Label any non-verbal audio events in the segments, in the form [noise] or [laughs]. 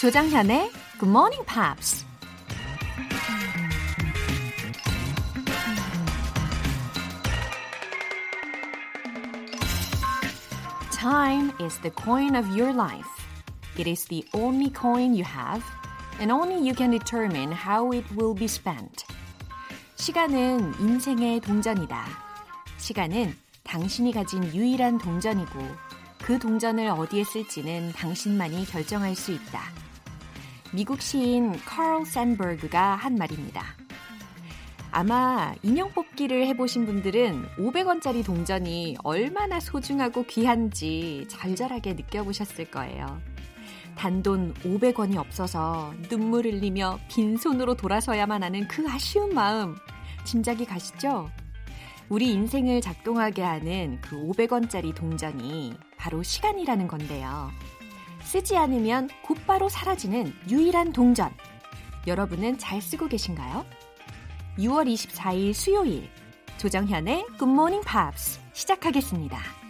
조장현의 Good Morning Pops. Time is the coin of your life. It is the only coin you have, and only you can determine how it will be spent. 시간은 인생의 동전이다. 시간은 당신이 가진 유일한 동전이고, 그 동전을 어디에 쓸지는 당신만이 결정할 수 있다. 미국 시인 카럴 샌버그가 한 말입니다. 아마 인형 뽑기를 해보신 분들은 500원짜리 동전이 얼마나 소중하고 귀한지 절절하게 느껴보셨을 거예요. 단돈 500원이 없어서 눈물 흘리며 빈손으로 돌아서야만 하는 그 아쉬운 마음 짐작이 가시죠? 우리 인생을 작동하게 하는 그 500원짜리 동전이 바로 시간이라는 건데요. 쓰지 않으면 곧바로 사라지는 유일한 동전. 여러분은 잘 쓰고 계신가요? 6월 24일 수요일 조정현의 굿모닝 팝스 시작하겠습니다.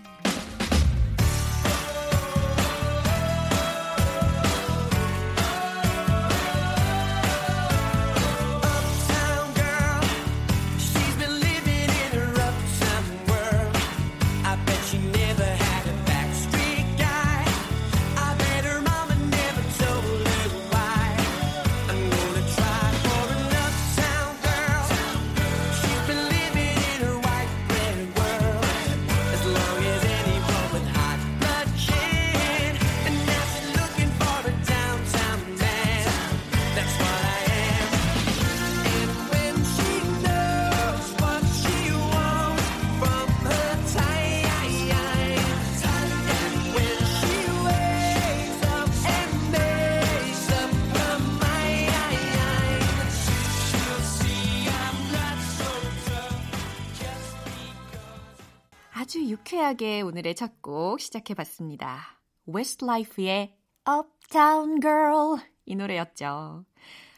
아주 유쾌하게 오늘의 첫 곡 시작해봤습니다. Westlife의 Uptown Girl 이 노래였죠.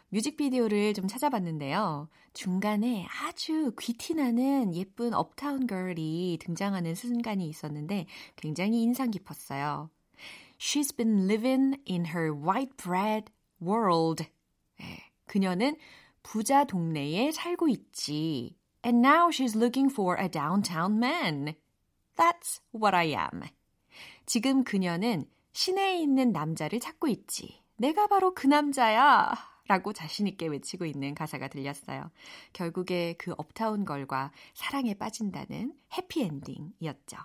뮤직비디오를 좀 찾아봤는데요. 중간에 아주 귀티나는 예쁜 업타운 걸이 등장하는 순간이 있었는데 굉장히 인상 깊었어요. She's been living in her white bread world. 네, 그녀는 부자 동네에 살고 있지. And now she's looking for a downtown man. That's what I am. 지금 그녀는 시내에 있는 남자를 찾고 있지. 내가 바로 그 남자야. 라고 자신있게 외치고 있는 가사가 들렸어요. 결국에 그 업타운 걸과 사랑에 빠진다는 해피엔딩이었죠.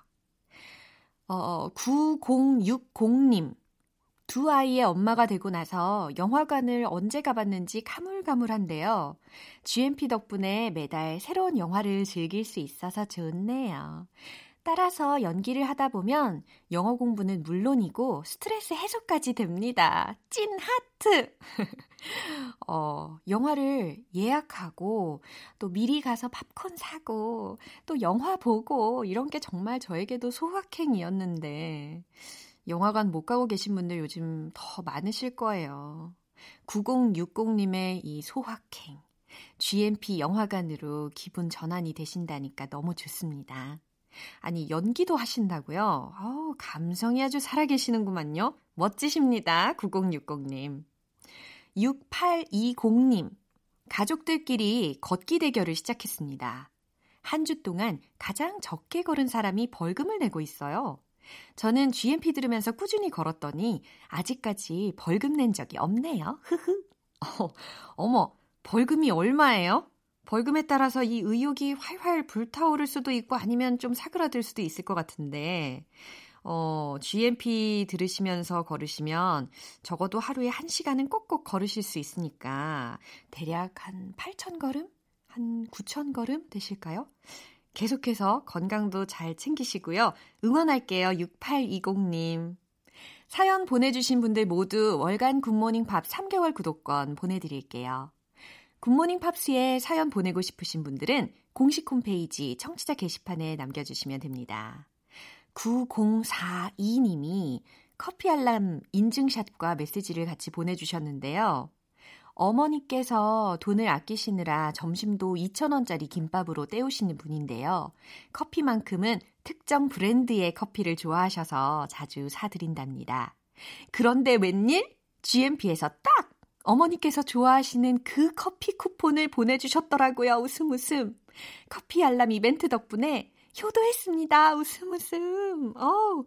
어, 9060님. 두 아이의 엄마가 되고 나서 영화관을 언제 가봤는지 가물가물한데요. GMP 덕분에 매달 새로운 영화를 즐길 수 있어서 좋네요. 따라서 연기를 하다 보면 영어 공부는 물론이고 스트레스 해소까지 됩니다. 찐 하트! [laughs] 어, 영화를 예약하고 또 미리 가서 팝콘 사고 또 영화 보고 이런 게 정말 저에게도 소확행이었는데 영화관 못 가고 계신 분들 요즘 더 많으실 거예요. 9060님의 이 소확행. GMP 영화관으로 기분 전환이 되신다니까 너무 좋습니다. 아니, 연기도 하신다고요? 어, 감성이 아주 살아계시는구만요. 멋지십니다. 9060님. 6820님. 가족들끼리 걷기 대결을 시작했습니다. 한 주 동안 가장 적게 걸은 사람이 벌금을 내고 있어요. 저는 GMP 들으면서 꾸준히 걸었더니 아직까지 벌금 낸 적이 없네요. 흐흐. [laughs] 어, 어머, 벌금이 얼마예요? 벌금에 따라서 이 의욕이 활활 불타오를 수도 있고 아니면 좀 사그라들 수도 있을 것 같은데, 어, GMP 들으시면서 걸으시면 적어도 하루에 1시간은 꼭꼭 걸으실 수 있으니까 대략 한 8천 걸음? 한 9천 걸음 되실까요? 계속해서 건강도 잘 챙기시고요. 응원할게요. 6820님. 사연 보내주신 분들 모두 월간 굿모닝 밥 3개월 구독권 보내드릴게요. 굿모닝 팝스에 사연 보내고 싶으신 분들은 공식 홈페이지 청취자 게시판에 남겨주시면 됩니다. 9042님이 커피 알람 인증샷과 메시지를 같이 보내주셨는데요. 어머니께서 돈을 아끼시느라 점심도 2,000원짜리 김밥으로 때우시는 분인데요. 커피만큼은 특정 브랜드의 커피를 좋아하셔서 자주 사드린답니다. 그런데 웬일? GMP에서 딱 어머니께서 좋아하시는 그 커피 쿠폰을 보내주셨더라고요. 웃음 웃음. 커피 알람 이벤트 덕분에 효도했습니다. 웃음 웃음. 어우.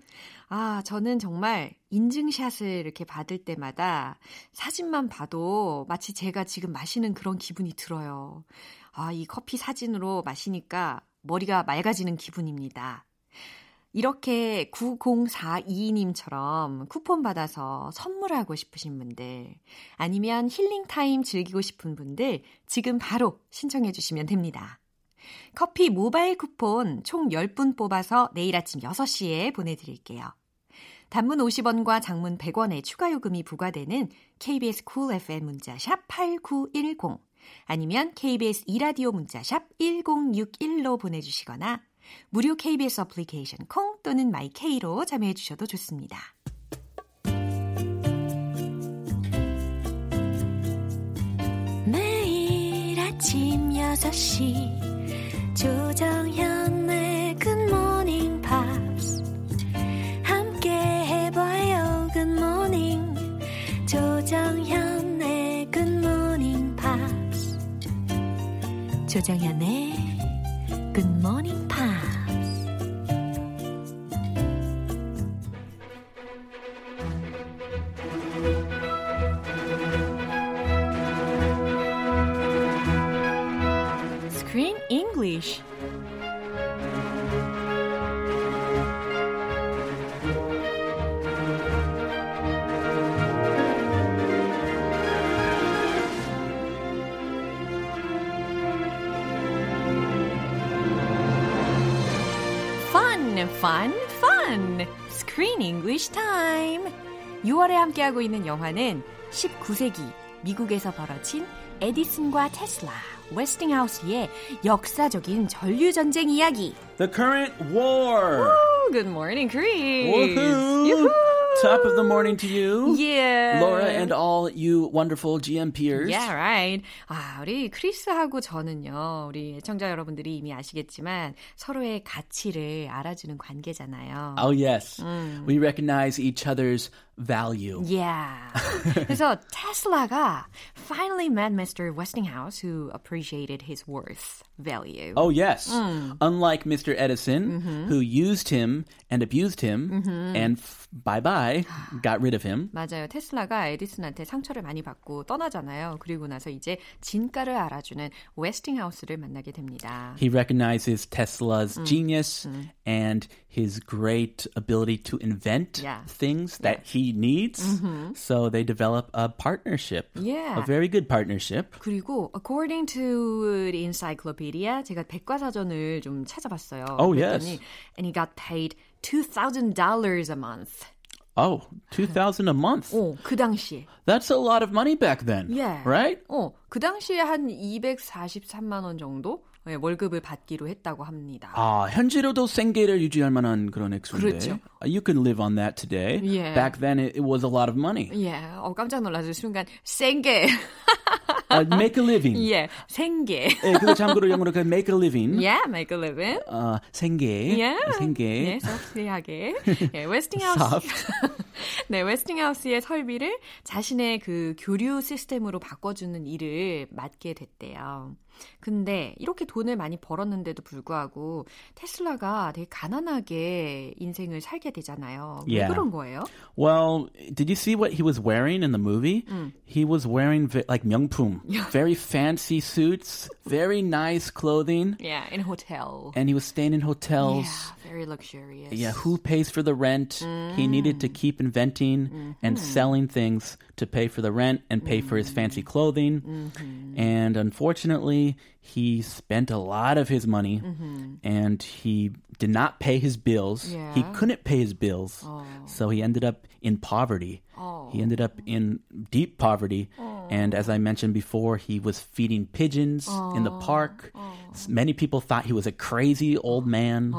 아, 저는 정말 인증샷을 이렇게 받을 때마다 사진만 봐도 마치 제가 지금 마시는 그런 기분이 들어요. 아, 이 커피 사진으로 마시니까 머리가 맑아지는 기분입니다. 이렇게 9042님처럼 쿠폰 받아서 선물하고 싶으신 분들, 아니면 힐링타임 즐기고 싶은 분들, 지금 바로 신청해 주시면 됩니다. 커피 모바일 쿠폰 총 10분 뽑아서 내일 아침 6시에 보내드릴게요. 단문 50원과 장문 100원의 추가 요금이 부과되는 KBS Cool FM 문자샵 8910 아니면 KBS 2라디오 문자샵 1061로 보내주시거나 무료 KBS 어플리케이션 콩 또는 my K로 참여해 주셔도 좋습니다. 매일 아침 6시 조정현의 Morning Pops 함께 해봐요 Morning 조정현의 Morning Pops 조정현의 Pops English Fun, fun, fun! Screen English Time! 6월에 함께하고 있는 영화는 19세기 미국에서 벌어진 에디슨과 테슬라, 웨스팅하우스의 역사적인 전류 전쟁 이야기. The current war. Woo, good morning, Chris. Woohoo! Yoo-hoo. Top of the morning to you. Yeah. Laura and all you wonderful GMPers. Yeah, right. 아, 우리 크리스하고 저는요, 우리 애청자 여러분들이 이미 아시겠지만 서로의 가치를 알아주는 관계잖아요. Oh, yes. We recognize each other's value. Yeah. [laughs] 그래서 테슬라가 finally met Mr. Westinghouse who appreciated his worth, value. Oh, yes. Unlike Mr. Edison, who used him and abused him and f- bye bye, got rid of him. 맞아요. 테슬라가 에디슨한테 상처를 많이 받고 떠나잖아요. 그리고 나서 이제 진가를 알아주는 웨스팅하우스를 만나게 됩니다. He recognizes Tesla's genius and his great ability to invent Yeah. things that he needs. So they develop a partnership. Yeah. A very good partnership. 그리고 according to the encyclopedia 제가 백과사전을 좀 찾아봤어요. Oh, 그랬더니 yes. and he got paid $2,000 a month. Oh, 2000 a month. 어, 그 당시에. That's a lot of money back then. Yeah. Right? 어, 그 당시에 한 243만 원 정도 예, 월급을 받기로 했다고 합니다. 아, 현재로도 생계를 유지할 만한 그런 액수인데. 그렇죠. You can live on that today. Yeah. Back then it, it was a lot of money. 예, 어, 깜짝 놀라서 순간 생계. Uh, make a living. [laughs] 예, 생계. 예, 그거 참고로 영어로 그 make a living. [laughs] Yeah, make a living. 어, 생계. Yeah. 생계. 네, 소프트하게. [laughs] 예, 웨스팅하우스. 네, 웨스팅하우스의 설비를 자신의 그 교류 시스템으로 바꿔주는 일을 맡게 됐대요. 근데 이렇게 돈을 많이 벌었는데도 불구하고 테슬라가 되게 가난하게 인생을 살게 되잖아요. 왜 Yeah. 그런 거예요? Well, did you see what he was wearing in the movie? He was wearing like 명품, very fancy suits, very nice clothing, Yeah, in hotel. and he was staying in hotels. Yeah, very luxurious. Yeah, who pays for the rent? He mm. needed to keep inventing and mm-hmm. selling things to pay for the rent and pay for his fancy mm-hmm. clothing. Mm-hmm. And unfortunately, he spent a lot of his money and he did not pay his bills. He couldn't pay his bills. Oh. So he ended up in poverty. Oh. He ended up in deep poverty. And as I oh. mentioned before, he was feeding pigeons in the park. Many people thought he was a crazy old man.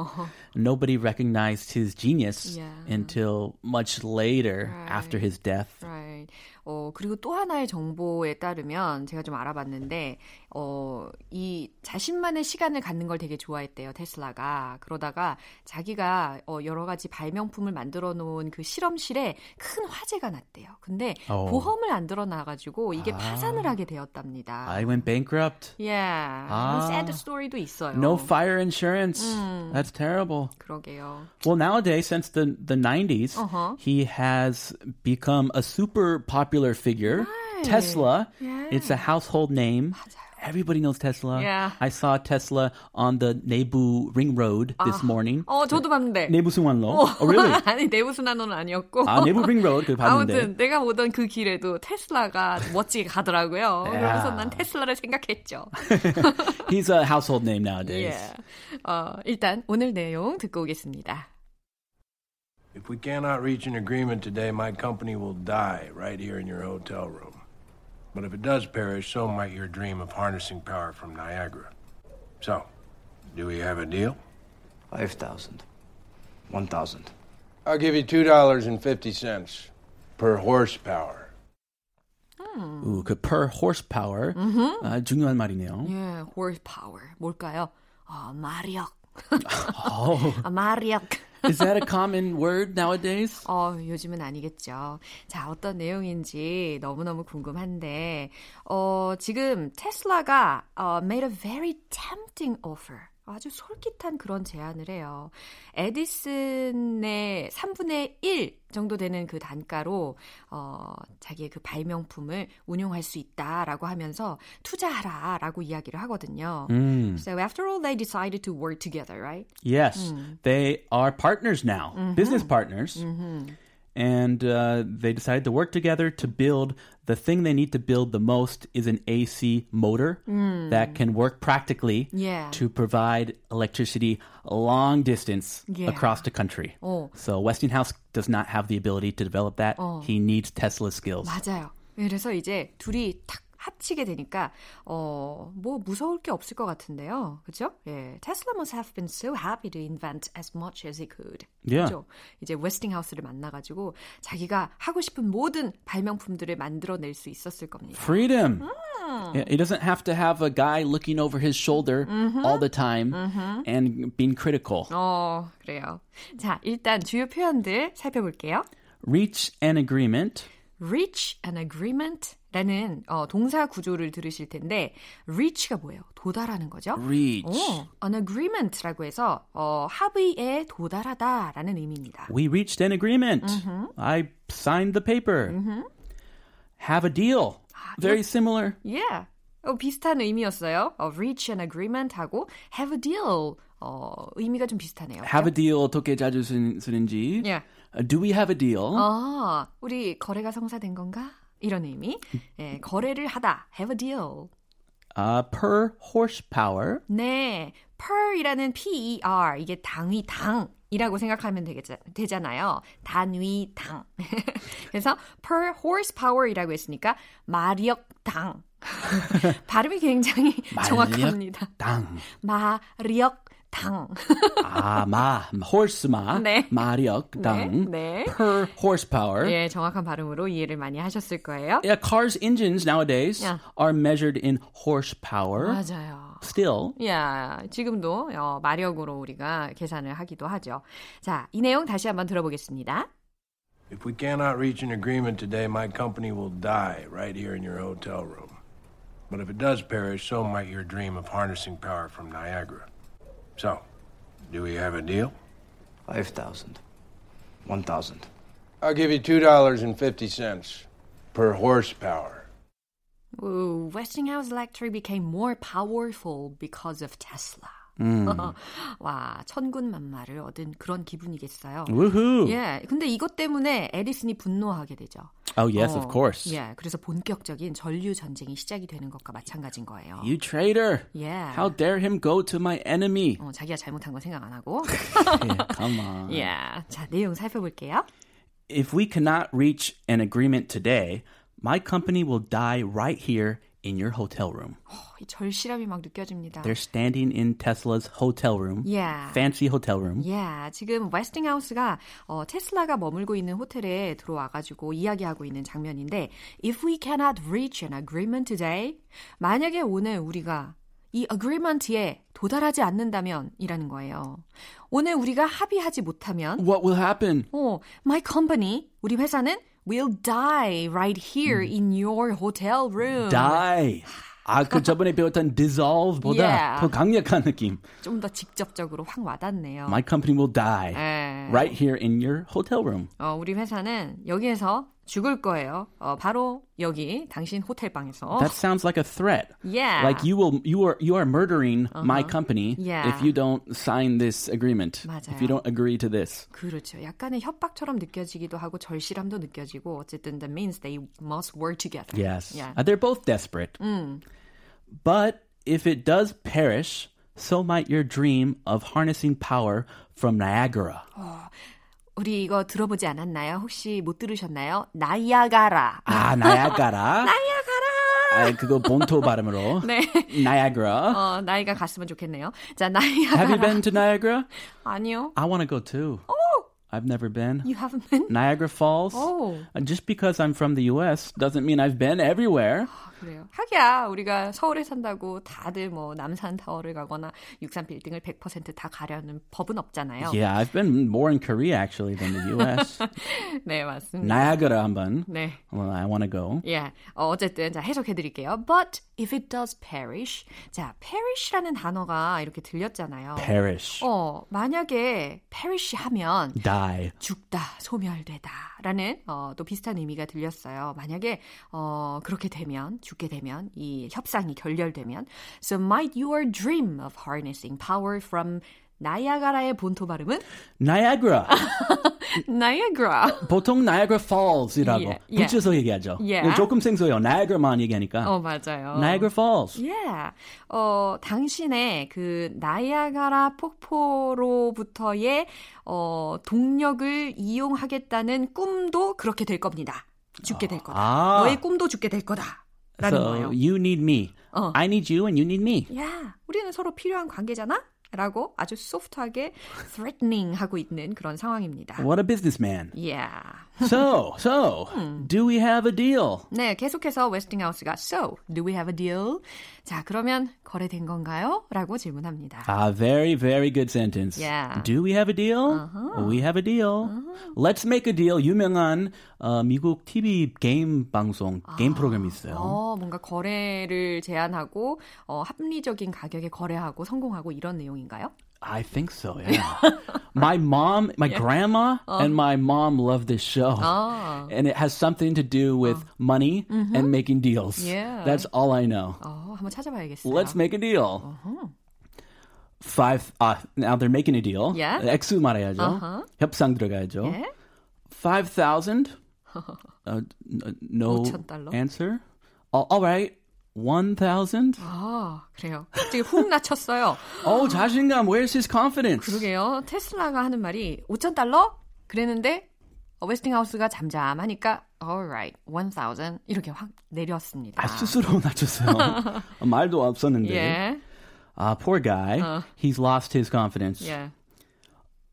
Nobody recognized his genius Yeah. until much later after his death. Right. 어, 그리고 또 하나의 정보에 따르면 제가 좀 알아봤는데, 어, 이 자신만의 시간을 갖는 걸 되게 좋아했대요, 테슬라가. 그러다가 자기가 어, 여러 가지 발명품을 만들어 놓은 그 실험실에 큰 화재가 났대요. 근데 어. 보험을 안 들어놔가지고 이게 아. 파산을 하게 되었답니다. I went bankrupt. Yeah. 아. sad 스토리도 있어요. No fire insurance. 음. That's terrible. 그러게요. Well, nowadays, since the, the 90s, Uh-huh. he has become a super popular figure. Right. Tesla, Yeah. it's a household name. Everybody knows Tesla. Yeah. I saw Tesla on the Nebu Ring Road this morning. 어, 저도 봤는데. 내부 승환로. Oh, really? [laughs] 아니, 내부순환로는 아니었고. 아, 내부 링 로드 그 봤는데. 아무튼 내가 보던 그 길에도 테슬라가 멋지게 가더라고요. [laughs] 그래서 난 테슬라를 생각했죠. [laughs] He's a household name nowadays. 예. 어, 일단 오늘 내용 듣고 오겠습니다. If we cannot reach an agreement today, my company will die right here in your hotel room. But if it does perish, so might your dream of harnessing power from Niagara. So, do we have a deal? 5,000. 1,000. I'll give you $2.50 per horsepower. 우, 그 per horsepower. 아, 중요한 말이네요. 예, horsepower. 뭘까요? [laughs] 어, 마력. Oh, 아, 마력. Is that a common word nowadays? 어, 요즘은 아니겠죠. 자, 어떤 내용인지 너무너무 궁금한데, 어, 지금 테슬라가 어, made a very tempting offer. 아주 솔깃한 그런 제안을 해요. 에디슨의 3분의 1 정도 되는 그 단가로 어, 자기의 그 발명품을 운용할 수 있다라고 하면서 투자하라 라고 이야기를 하거든요. 음. So after all, they decided to work together, right? Yes, they are partners now, business partners. And uh, they decided to work together to build the thing they need to build the most is an AC motor that can work practically Yeah. to provide electricity a long distance Yeah. across the country. 어. So Westinghouse does not have the ability to develop that. He needs Tesla skills. 맞아요. 그래서 이제 둘이 탁 합치게 되니까 어, 뭐 무서울 게 없을 것 같은데요. 그죠? 예. Tesla must have been so happy to invent as much as he could. Yeah. 그죠? 이제 웨스팅하우스를 만나 가지고 자기가 하고 싶은 모든 발명품들을 만들어 낼 수 있었을 겁니다. Freedom. Yeah, he doesn't have to have a guy looking over his shoulder all the time and being critical. 어, 그래요. 자, 일단 주요 표현들 살펴볼게요. Reach an agreement. reach an agreement 라는 어, 동사 구조를 들으실 텐데 reach가 뭐예요? 도달하는 거죠? Reach. 어, an agreement라고 해서 어, 합의에 도달하다라는 의미입니다. We reached an agreement. I signed the paper. Have a deal. Very similar. Yeah. 어, 비슷한 의미였어요. 어, reach an agreement 하고 have a deal 어, 의미가 좀 비슷하네요. Have a deal 어떻게 자주 쓰는- 쓰는지. Yeah. Uh, Do we have a deal? 아, 우리 거래가 성사된 건가? 이런 의미. 예, 거래를 하다. have a deal. Uh, per horsepower. 네, per이라는 P-E-R 이게 당위 당 이라고 생각하면 되겠, 되잖아요. 단위 당. [laughs] 그래서 per horsepower이라고 했으니까 마력 당. [laughs] 발음이 굉장히 정확합니다. 당. 마력 당. 아, 마. horse마. [laughs] 네. 마력. 당. 네, 네. Per horsepower. 예, 정확한 발음으로 이해를 많이 하셨을 거예요. Yeah, cars' engines nowadays Yeah. are measured in horsepower. 맞아요. Still. 야, 지금도 어, 마력으로 우리가 계산을 하기도 하죠. 자, 이 내용 다시 한번 들어보겠습니다. If we cannot reach an agreement today, my company will die right here in your hotel room. But if it does perish, so might your dream of harnessing power from Niagara. So, do we have a deal? 5,000. 1,000. I'll give you $2.50 per horsepower. Ooh, Westinghouse Electric became more powerful because of Tesla. 와, 천군 만마를 얻은 그런 기분이겠어요. Woohoo. 예, 근데 이것 때문에 에디슨이 분노하게 되죠. Oh, yes, 어, of course. 예, 그래서 본격적인 전류 전쟁이 시작이 되는 것과 마찬가지인 거예요. You traitor. 예. How dare him go to my enemy? 어, 자기가 잘못한 건 생각 안 하고. Yeah, come on. 예, 자 내용 살펴볼게요. If we cannot reach an agreement today, my company will die right here in your hotel room. 이 절실함이 막 느껴집니다. They're standing in Tesla's hotel room. Yeah. Fancy hotel room. Yeah, 지금 웨스팅하우스가 어, 테슬라가 머물고 있는 호텔에 들어와 가지고 이야기하고 있는 장면인데 If we cannot reach an agreement today, 만약에 오늘 우리가 이 agreement에 도달하지 않는다면 이라는 거예요. 오늘 우리가 합의하지 못하면 What will happen? 어, my company, 우리 회사는 will die right here in your hotel room. Die. 아, 그 저번에 배웠던 dissolve보다 Yeah. 더 강력한 느낌. 좀 더 직접적으로 확 와닿네요. My company will die 예. right here in your hotel room. 어, 우리 회사는 여기에서 죽을 거예요. 어, 바로 여기 당신 호텔 방에서. That sounds like a threat. Yeah. Like you will you are you are murdering my company Yeah. if you don't sign this agreement. 맞아요. If you don't agree to this. 그렇죠. 약간의 협박처럼 느껴지기도 하고 절실함도 느껴지고 어쨌든 that means they must work together. Yes. Yeah. Uh, they're both desperate. But if it does perish, so might your dream of harnessing power from Niagara. 우리 이거 들어보지 않았나요? 혹시 못 들으셨나요? 나이아가라. 아, 나야가라. [laughs] 나야가라. 아, 그거 본토 발음으로. [laughs] 네. Niagara. 어, 나이가 갔으면 좋겠네요. 자, Have you 나이아가라. been to Niagara? 아니요. I want to go too. I've never been. You haven't been? Niagara Falls. Oh. Uh, Just because I'm from the U.S. doesn't mean I've been everywhere. 그래요. 하기야 우리가 서울에 산다고 다들 뭐 남산 타워를 가거나 63 빌딩을 100%다 가려는 법은 없잖아요. Yeah, I've been more in Korea actually than the U.S. 네, 맞습니다. Niagara 한번. 네. Well, I want to go. 예. 어, 어쨌든 자 해석해 드릴게요. But if it does perish. 자, perish라는 단어가 이렇게 들렸잖아요. Perish. 어, 만약에 perish 하면 Die. 죽다, 소멸되다 라는 어, 또 비슷한 의미가 들렸어요. 만약에 어, 그렇게 되면 죽게 되면 이 협상이 결렬되면 so might your dream of harnessing power from 나이아가라의 본토 발음은 Niagara. [laughs] 나이아가라. 보통 Niagara Falls이라고 Yeah, yeah. 붙여서 얘기하죠. Yeah. 조금 생소해요. Niagara만 얘기하니까. 어 맞아요. Niagara Falls. Yeah. 어, 당신의 그 나이아가라 폭포로부터의 어, 동력을 이용하겠다는 꿈도 그렇게 될 겁니다. 죽게 될 거다. 아. 너의 꿈도 죽게 될 거다. 라는 So 거예요. you need me. 어. I need you and you need me. 야, 우리는 서로 필요한 관계잖아? 라고 아주 소프트하게 threatening 하고 있는 그런 상황입니다. What a businessman. Yeah. So, so, [laughs] do we have a deal? 네, 계속해서 웨스팅하우스가 So, do we have a deal? 자, 그러면 거래된 건가요? 라고 질문합니다. A very, very good sentence. Yeah. Do we have a deal? We have a deal. Let's make a deal. 유명한 어, 미국 TV 게임 방송, 게임 프로그램이 있어요. 어, 뭔가 거래를 제안하고 어, 합리적인 가격에 거래하고 성공하고 이런 내용인가요? I think so, yeah. [laughs] my mom, my grandma, and my mom love this show. 아. And it has something to do with money and making deals. Yeah. That's all I know. 어, 한번 찾아봐야겠어요. Let's make a deal. Five. Uh, now they're making a deal. Yeah. 액수 말해야죠. Uh-huh. 협상 들어가야죠. 예? Five thousand. [laughs] uh, n- no 5,000 answer. Oh, all right. One thousand. 아, 그래요. 갑자기 훅 낮췄어요. Oh, 자신감. Where's his confidence? 그러게요. 테슬라가 하는 말이 5천 달러? 그랬는데 어, 웨스팅하우스가 잠잠하니까 alright, 1,000 이렇게 확 내렸습니다. 아, 스스로 낮췄어요. 말도 없었는데. 예, Ah, poor guy. He's lost his confidence. 예.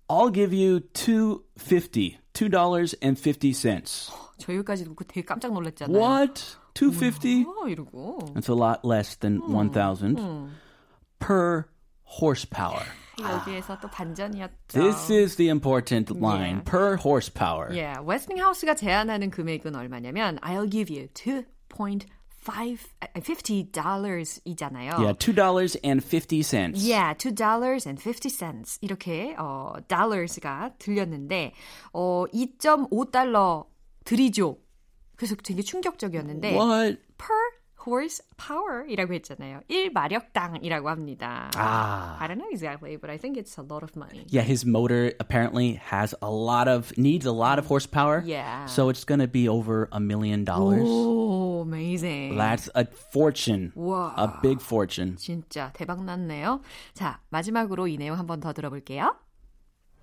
I'll give you two fifty. Two dollars and fifty cents. 저 여기까지 듣고 되게 깜짝 놀랐잖아요. What? Two fifty? 어, 이러고. That's a lot less than one thousand per horsepower. 여기에서 또 반전이었죠. This is the important line. Yeah. Per horsepower. 예, 웨스팅하우스가 제안하는 금액은 얼마냐면 I'll give you 2.5 50 dollars이잖아요. Yeah, two dollars and fifty cents. Yeah, two dollars and fifty cents 이렇게 어 dollars가 들렸는데 어 2.5 달러 드리죠. 그래서 되게 충격적이었는데 What? per horse power이라고 했잖아요. 1마력당이라고 합니다. Ah. I don't know exactly, but I think it's a lot of money. Yeah, his motor apparently has a lot of needs a lot of horsepower. Yeah. So it's gonna be over a million dollars. 오, amazing. That's a fortune. 우와. A big fortune. 진짜 대박 났네요. 자, 마지막으로 이 내용 한 번 더 들어볼게요.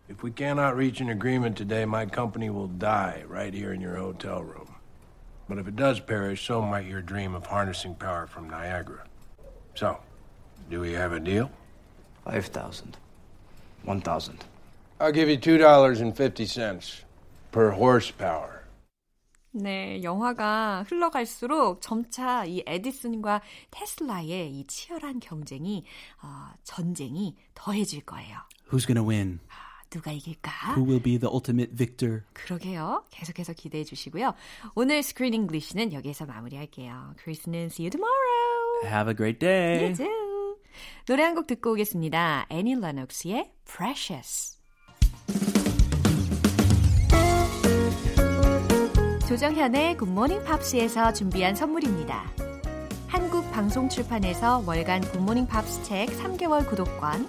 If we cannot reach an agreement today, my company will die right here in your hotel room. But if it does perish, so might your dream of harnessing power from Niagara. So, do we have a deal? 5,000. 1,000. I'll give you $2.50 per horsepower. 네, 영화가 흘러갈수록 점차 이 에디슨과 테슬라의 이 치열한 경쟁이, 어, 전쟁이 더해질 거예요. Who's gonna win? 아, 누가 이길까? Who will be the ultimate victor? 그러게요. 계속해서 기대해 주시고요. 오늘 스크린 English는 여기에서 마무리할게요. 크리스는 see you tomorrow. Have a great day. You too. 노래 한 곡 듣고 오겠습니다. 애니 레녹스의 Precious. 조정현의 굿모닝 팝스에서 준비한 선물입니다. 한국 방송 출판에서 월간 굿모닝 팝스 책 3개월 구독권,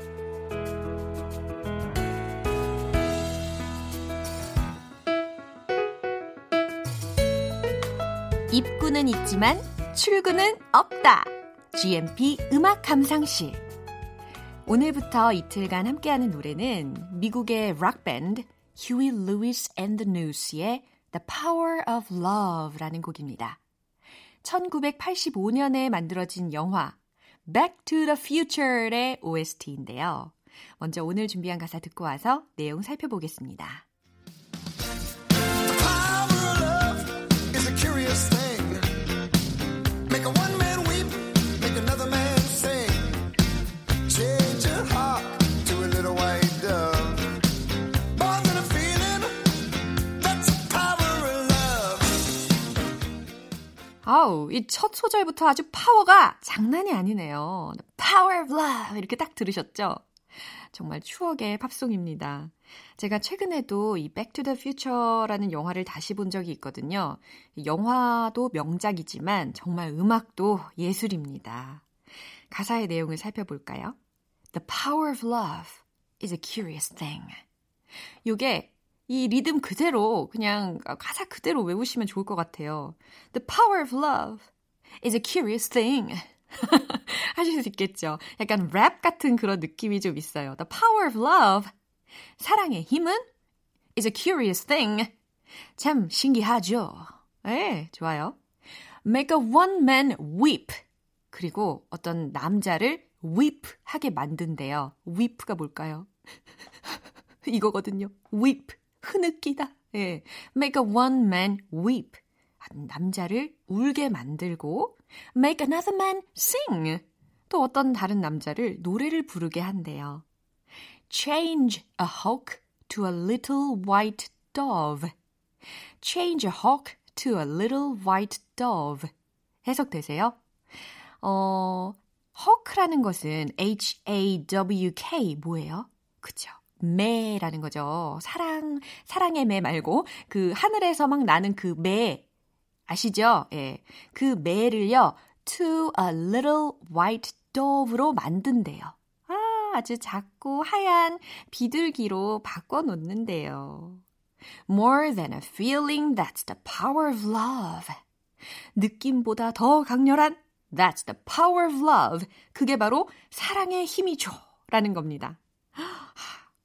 있지만 출구는 없다. GMP 음악 감상실. 오늘부터 이틀간 함께하는 노래는 미국의 락 밴드 Huey Lewis and the News의 The Power of Love라는 곡입니다. 1985년에 만들어진 영화 Back to the Future의 OST인데요. 먼저 오늘 준비한 가사 듣고 와서 내용 살펴보겠습니다. 아우, 이 첫 소절부터 아주 파워가 장난이 아니네요. Power of Love 이렇게 딱 들으셨죠? 정말 추억의 팝송입니다. 제가 최근에도 이 Back to the Future라는 영화를 다시 본 적이 있거든요. 이 영화도 명작이지만 정말 음악도 예술입니다. 가사의 내용을 살펴볼까요? The power of love is a curious thing. 요게 이 리듬 그대로 그냥 가사 그대로 외우시면 좋을 것 같아요. The power of love is a curious thing. 하실 수 있겠죠. 약간 랩 같은 그런 느낌이 좀 있어요. The power of love. 사랑의 힘은 is a curious thing. 참 신기하죠. 네, 좋아요. Make a one man weep. 그리고 어떤 남자를 weep 하게 만든대요. weep가 뭘까요? 이거거든요. weep. 흐느끼다. 예. Make a one man weep. 남자를 울게 만들고 make another man sing. 또 어떤 다른 남자를 노래를 부르게 한대요. Change a hawk to a little white dove. Change a hawk to a little white dove. 해석되세요? 어, hawk라는 것은 H-A-W-K 뭐예요? 그쵸? 매라는 거죠. 사랑, 사랑의 매 말고 그 하늘에서 막 나는 그 매. 아시죠? 예. 그 매를요, to a little white dove로 만든대요. 아, 아주 작고 하얀 비둘기로 바꿔 놓는데요. More than a feeling, that's the power of love. 느낌보다 더 강렬한 That's the power of love. 그게 바로 사랑의 힘이죠. 라는 겁니다.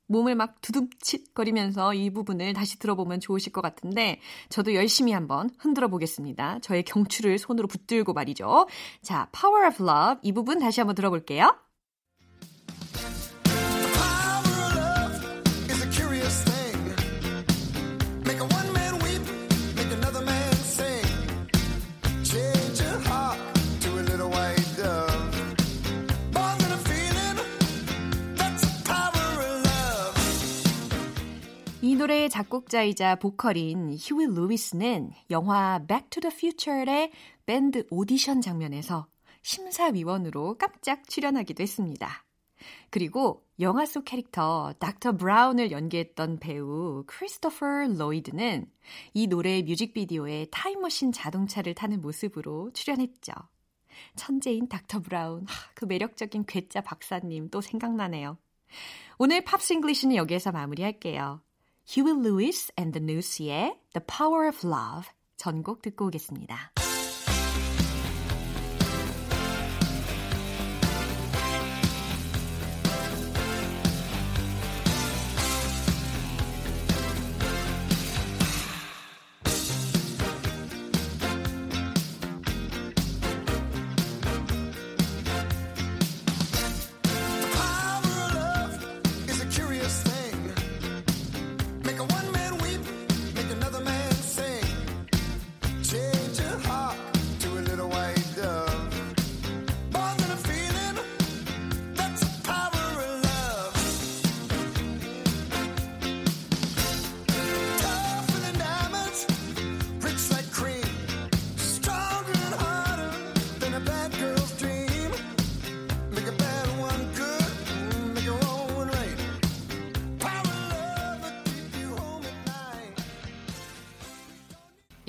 몸을 막 두둠칫거리면서 이 부분을 다시 들어보면 좋으실 것 같은데 저도 열심히 한번 흔들어 보겠습니다. 저의 경추를 손으로 붙들고 말이죠. 자, Power of Love 이 부분 다시 한번 들어볼게요. 작곡자이자 보컬인 휴이 루이스는 영화 Back to the Future의 밴드 오디션 장면에서 심사위원으로 깜짝 출연하기도 했습니다. 그리고 영화 속 캐릭터 닥터 브라운을 연기했던 배우 크리스토퍼 로이드는 이 노래의 뮤직비디오에 타임머신 자동차를 타는 모습으로 출연했죠. 천재인 닥터 브라운, 그 매력적인 괴짜 박사님 또 생각나네요. 오늘 팝스 잉글리시는 여기에서 마무리할게요. Huey Lewis and the News의 The Power of Love 전곡 듣고 오겠습니다.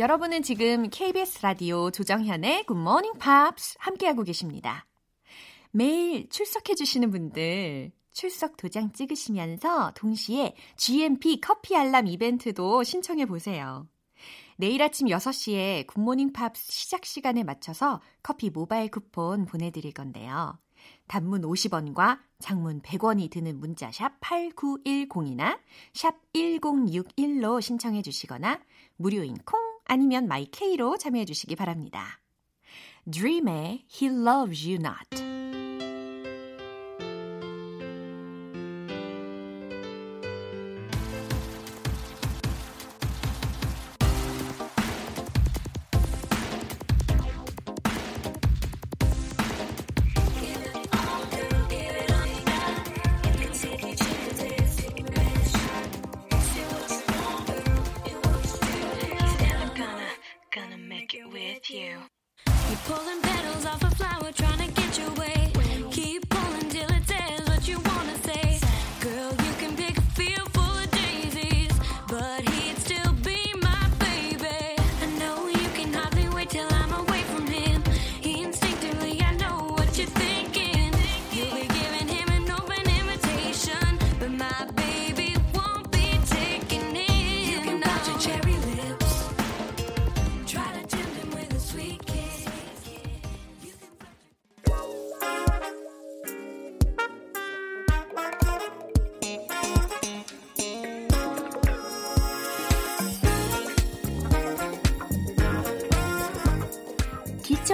여러분은 지금 KBS 라디오 조정현의 굿모닝 팝스 함께하고 계십니다. 매일 출석해주시는 분들 출석 도장 찍으시면서 동시에 GMP 커피 알람 이벤트도 신청해 보세요. 내일 아침 6시에 굿모닝 팝스 시작 시간에 맞춰서 커피 모바일 쿠폰 보내드릴 건데요. 단문 50원과 장문 100원이 드는 문자 샵 8910이나 샵 1061로 신청해 주시거나 무료인 콩 아니면 마이케이로 참여해 주시기 바랍니다. Dream의 He Loves You Not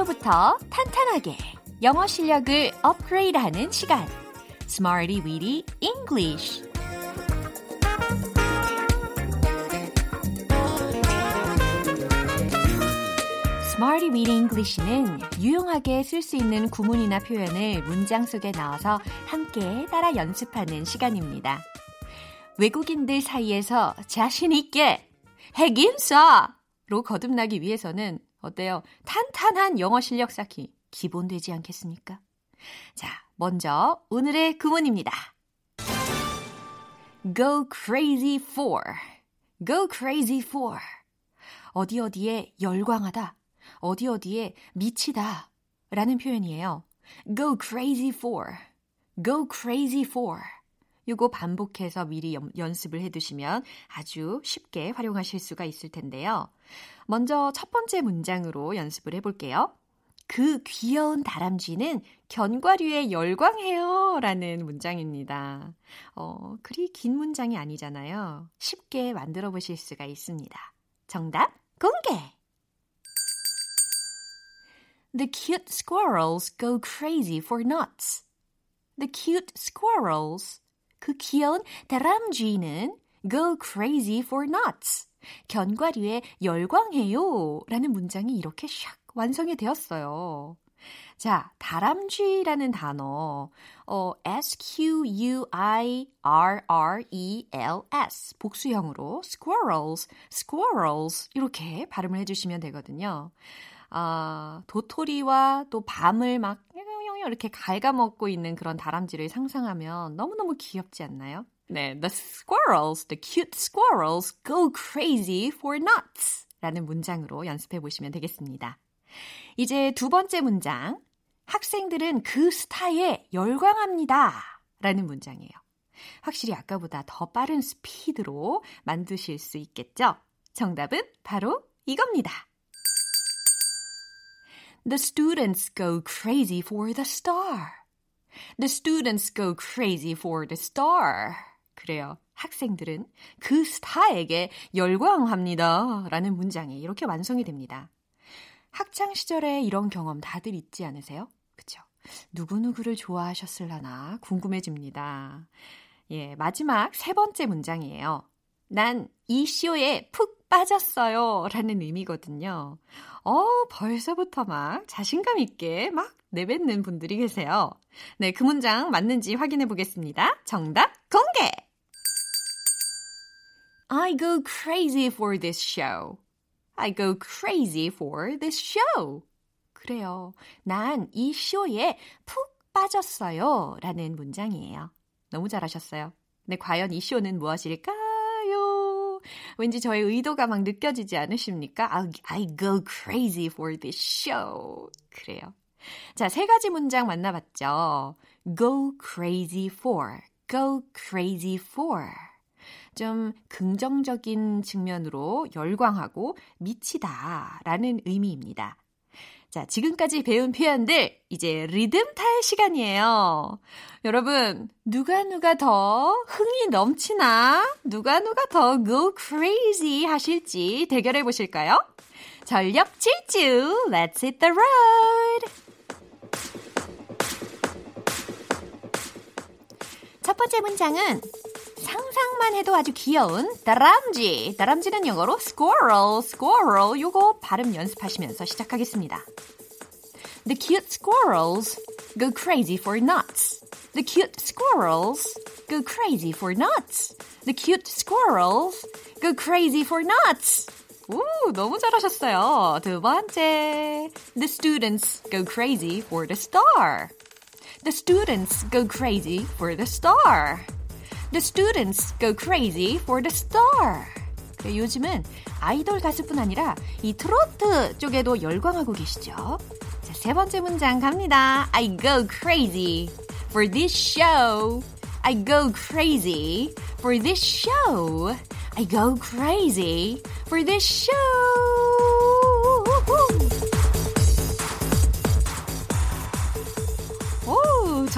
기초부터 탄탄하게 영어 실력을 업그레이드하는 시간. Smarty Weedy English. Smarty Weedy English는 유용하게 쓸 수 있는 구문이나 표현을 문장 속에 넣어서 함께 따라 연습하는 시간입니다. 외국인들 사이에서 자신 있게 핵인싸로 거듭나기 위해서는 어때요? 탄탄한 영어 실력 쌓기 기본 되지 않겠습니까? 자, 먼저 오늘의 구문입니다. Go crazy for. Go crazy for. 어디 어디에 열광하다. 어디 어디에 미치다. 라는 표현이에요. Go crazy for. Go crazy for. 요거 반복해서 미리 연, 연습을 해두시면 아주 쉽게 활용하실 수가 있을 텐데요. 먼저 첫 번째 문장으로 연습을 해볼게요. 그 귀여운 다람쥐는 견과류에 열광해요. 라는 문장입니다. 어, 그리 긴 문장이 아니잖아요. 쉽게 만들어 보실 수가 있습니다. 정답 공개! The cute squirrels go crazy for nuts. The cute squirrels. 그 귀여운 다람쥐는 go crazy for nuts. 견과류에 열광해요. 라는 문장이 이렇게 샥 완성이 되었어요. 자, 다람쥐라는 단어, 어, S-Q-U-I-R-R-E-L-S. 복수형으로 squirrels, squirrels. 이렇게 발음을 해주시면 되거든요. 아, 도토리와 또 밤을 막 이렇게 갉아먹고 있는 그런 다람쥐를 상상하면 너무너무 귀엽지 않나요? 네, the squirrels, the cute squirrels go crazy for nuts 라는 문장으로 연습해 보시면 되겠습니다. 이제 두 번째 문장. 학생들은 그 스타에 열광합니다. 라는 문장이에요. 확실히 아까보다 더 빠른 스피드로 만드실 수 있겠죠? 정답은 바로 이겁니다. The students go crazy for the star. The students go crazy for the star. 그래요. 학생들은 그 스타에게 열광합니다. 라는 문장이 이렇게 완성이 됩니다. 학창 시절에 이런 경험 다들 있지 않으세요? 그쵸? 누구누구를 좋아하셨을라나 궁금해집니다. 예, 마지막 세 번째 문장이에요. 난 이 쇼에 푹 빠졌어요. 라는 의미거든요. 어, 벌써부터 막 자신감 있게 막 내뱉는 분들이 계세요. 네, 그 문장 맞는지 확인해 보겠습니다. 정답 공개! I go crazy for this show. I go crazy for this show. 그래요. 난 이 쇼에 푹 빠졌어요. 라는 문장이에요. 너무 잘하셨어요. 네, 과연 이 쇼는 무엇일까요? 왠지 저의 의도가 막 느껴지지 않으십니까? I, I go crazy for this show. 그래요. 자, 세 가지 문장 만나봤죠. go crazy for, go crazy for. 좀 긍정적인 측면으로 열광하고 미치다 라는 의미입니다. 자, 지금까지 배운 표현들 이제 리듬 탈 시간이에요. 여러분, 누가 누가 더 흥이 넘치나? 누가 누가 더 go crazy 하실지 대결해 보실까요? 전력 질주, let's hit the road! 첫 번째 문장은 상상만 해도 아주 귀여운 다람쥐. 다람쥐는 영어로 squirrel, squirrel. 요거 발음 연습하시면서 시작하겠습니다. The cute squirrels go crazy for nuts. The cute squirrels go crazy for nuts. The cute squirrels go crazy for nuts. 오, 너무 잘하셨어요. 두 번째. The students go crazy for the star. The students go crazy for the star. The students go crazy for the star. 그 요즘은 아이돌 가수뿐 아니라 이 트로트 쪽에도 열광하고 계시죠? 자, 세 번째 문장 갑니다. I go crazy for this show. I go crazy for this show. I go crazy for this show.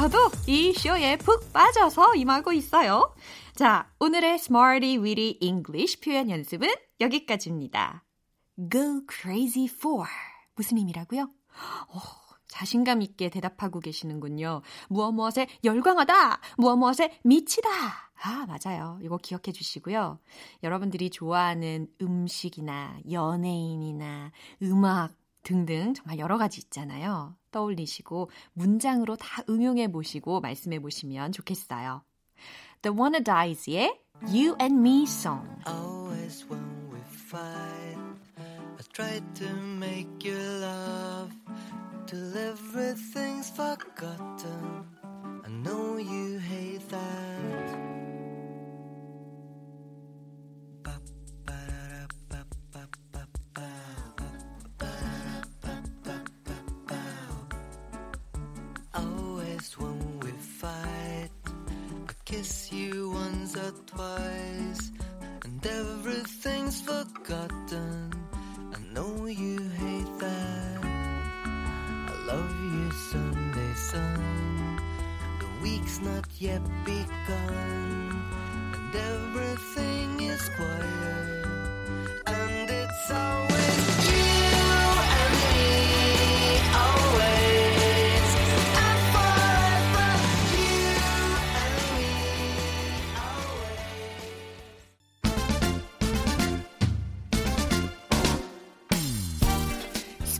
저도 이 쇼에 푹 빠져서 임하고 있어요. 자, 오늘의 Smarty Weedy English 표현 연습은 여기까지입니다. Go crazy for 무슨 의미라고요? 오, 자신감 있게 대답하고 계시는군요. 무엇 무엇에 열광하다, 무엇 무엇에 미치다. 아, 맞아요. 이거 기억해 주시고요. 여러분들이 좋아하는 음식이나 연예인이나 음악 등등 정말 여러 가지 있잖아요. 떠올리시고 문장으로 다 응용해 보시고 말씀해 보시면 좋겠어요. The Wannadies의 You and Me Song. Always when we fight, I try to make you laugh till everything's forgotten.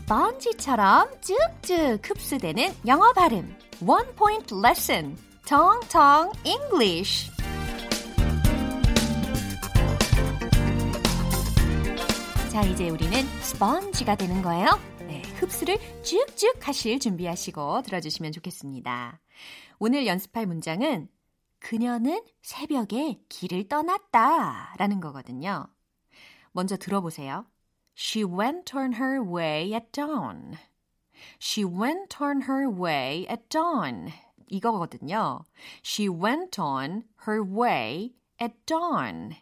스펀지처럼 쭉쭉 흡수되는 영어 발음. One Point Lesson. 텅텅 English. 자, 이제 우리는 스펀지가 되는 거예요. 네, 흡수를 쭉쭉 하실 준비하시고 들어주시면 좋겠습니다. 오늘 연습할 문장은 그녀는 새벽에 길을 떠났다 라는 거거든요. 먼저 들어보세요. She went on her way at dawn. She went on her way at dawn. 이거거든요. She went on her way at dawn.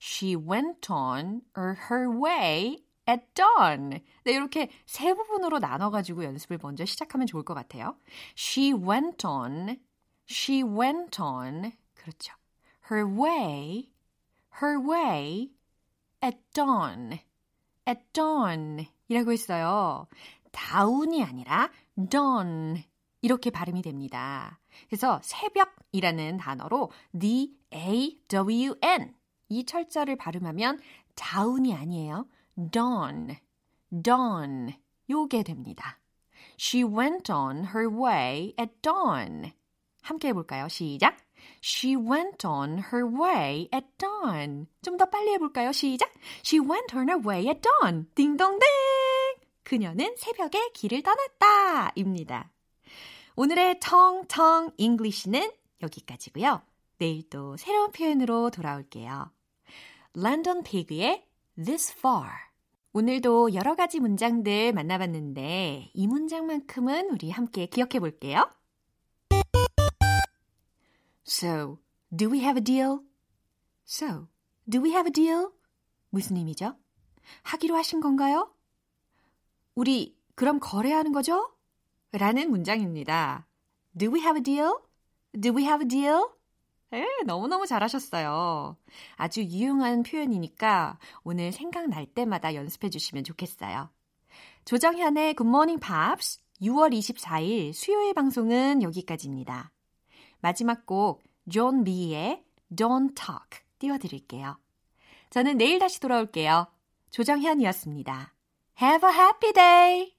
She went on her way at dawn. 네, 이렇게 세 부분으로 나눠가지고 연습을 먼저 시작하면 좋을 것 같아요. She went on, she went on. 그렇죠. Her way, her way at dawn, at dawn 이라고 했어요. 다운이 아니라 dawn 이렇게 발음이 됩니다. 그래서 새벽이라는 단어로 D-A-W-N 이 철자를 발음하면 다운이 아니에요. dawn, dawn 요게 됩니다. She went on her way at dawn. 함께 해볼까요? 시작. She went on her way at dawn. 좀 더 빨리 해볼까요? 시작. She went on her way at dawn. 딩동댕. 그녀는 새벽에 길을 떠났다. 입니다. 오늘의 텅텅 English는 여기까지고요. 내일 또 새로운 표현으로 돌아올게요. 랜던 피그의 This Far. 오늘도 여러 가지 문장들 만나봤는데 이 문장만큼은 우리 함께 기억해 볼게요. So, do we have a deal? So, do we have a deal? 무슨 의미죠? 하기로 하신 건가요? 우리 그럼 거래하는 거죠? 라는 문장입니다. Do we have a deal? Do we have a deal? 에, 너무너무 잘하셨어요. 아주 유용한 표현이니까 오늘 생각날 때마다 연습해 주시면 좋겠어요. 조정현의 Good Morning Pops 6월 24일 수요일 방송은 여기까지입니다. 마지막 곡존 비의 Don't Talk 띄워드릴게요. 저는 내일 다시 돌아올게요. 조정현이었습니다. Have a happy day!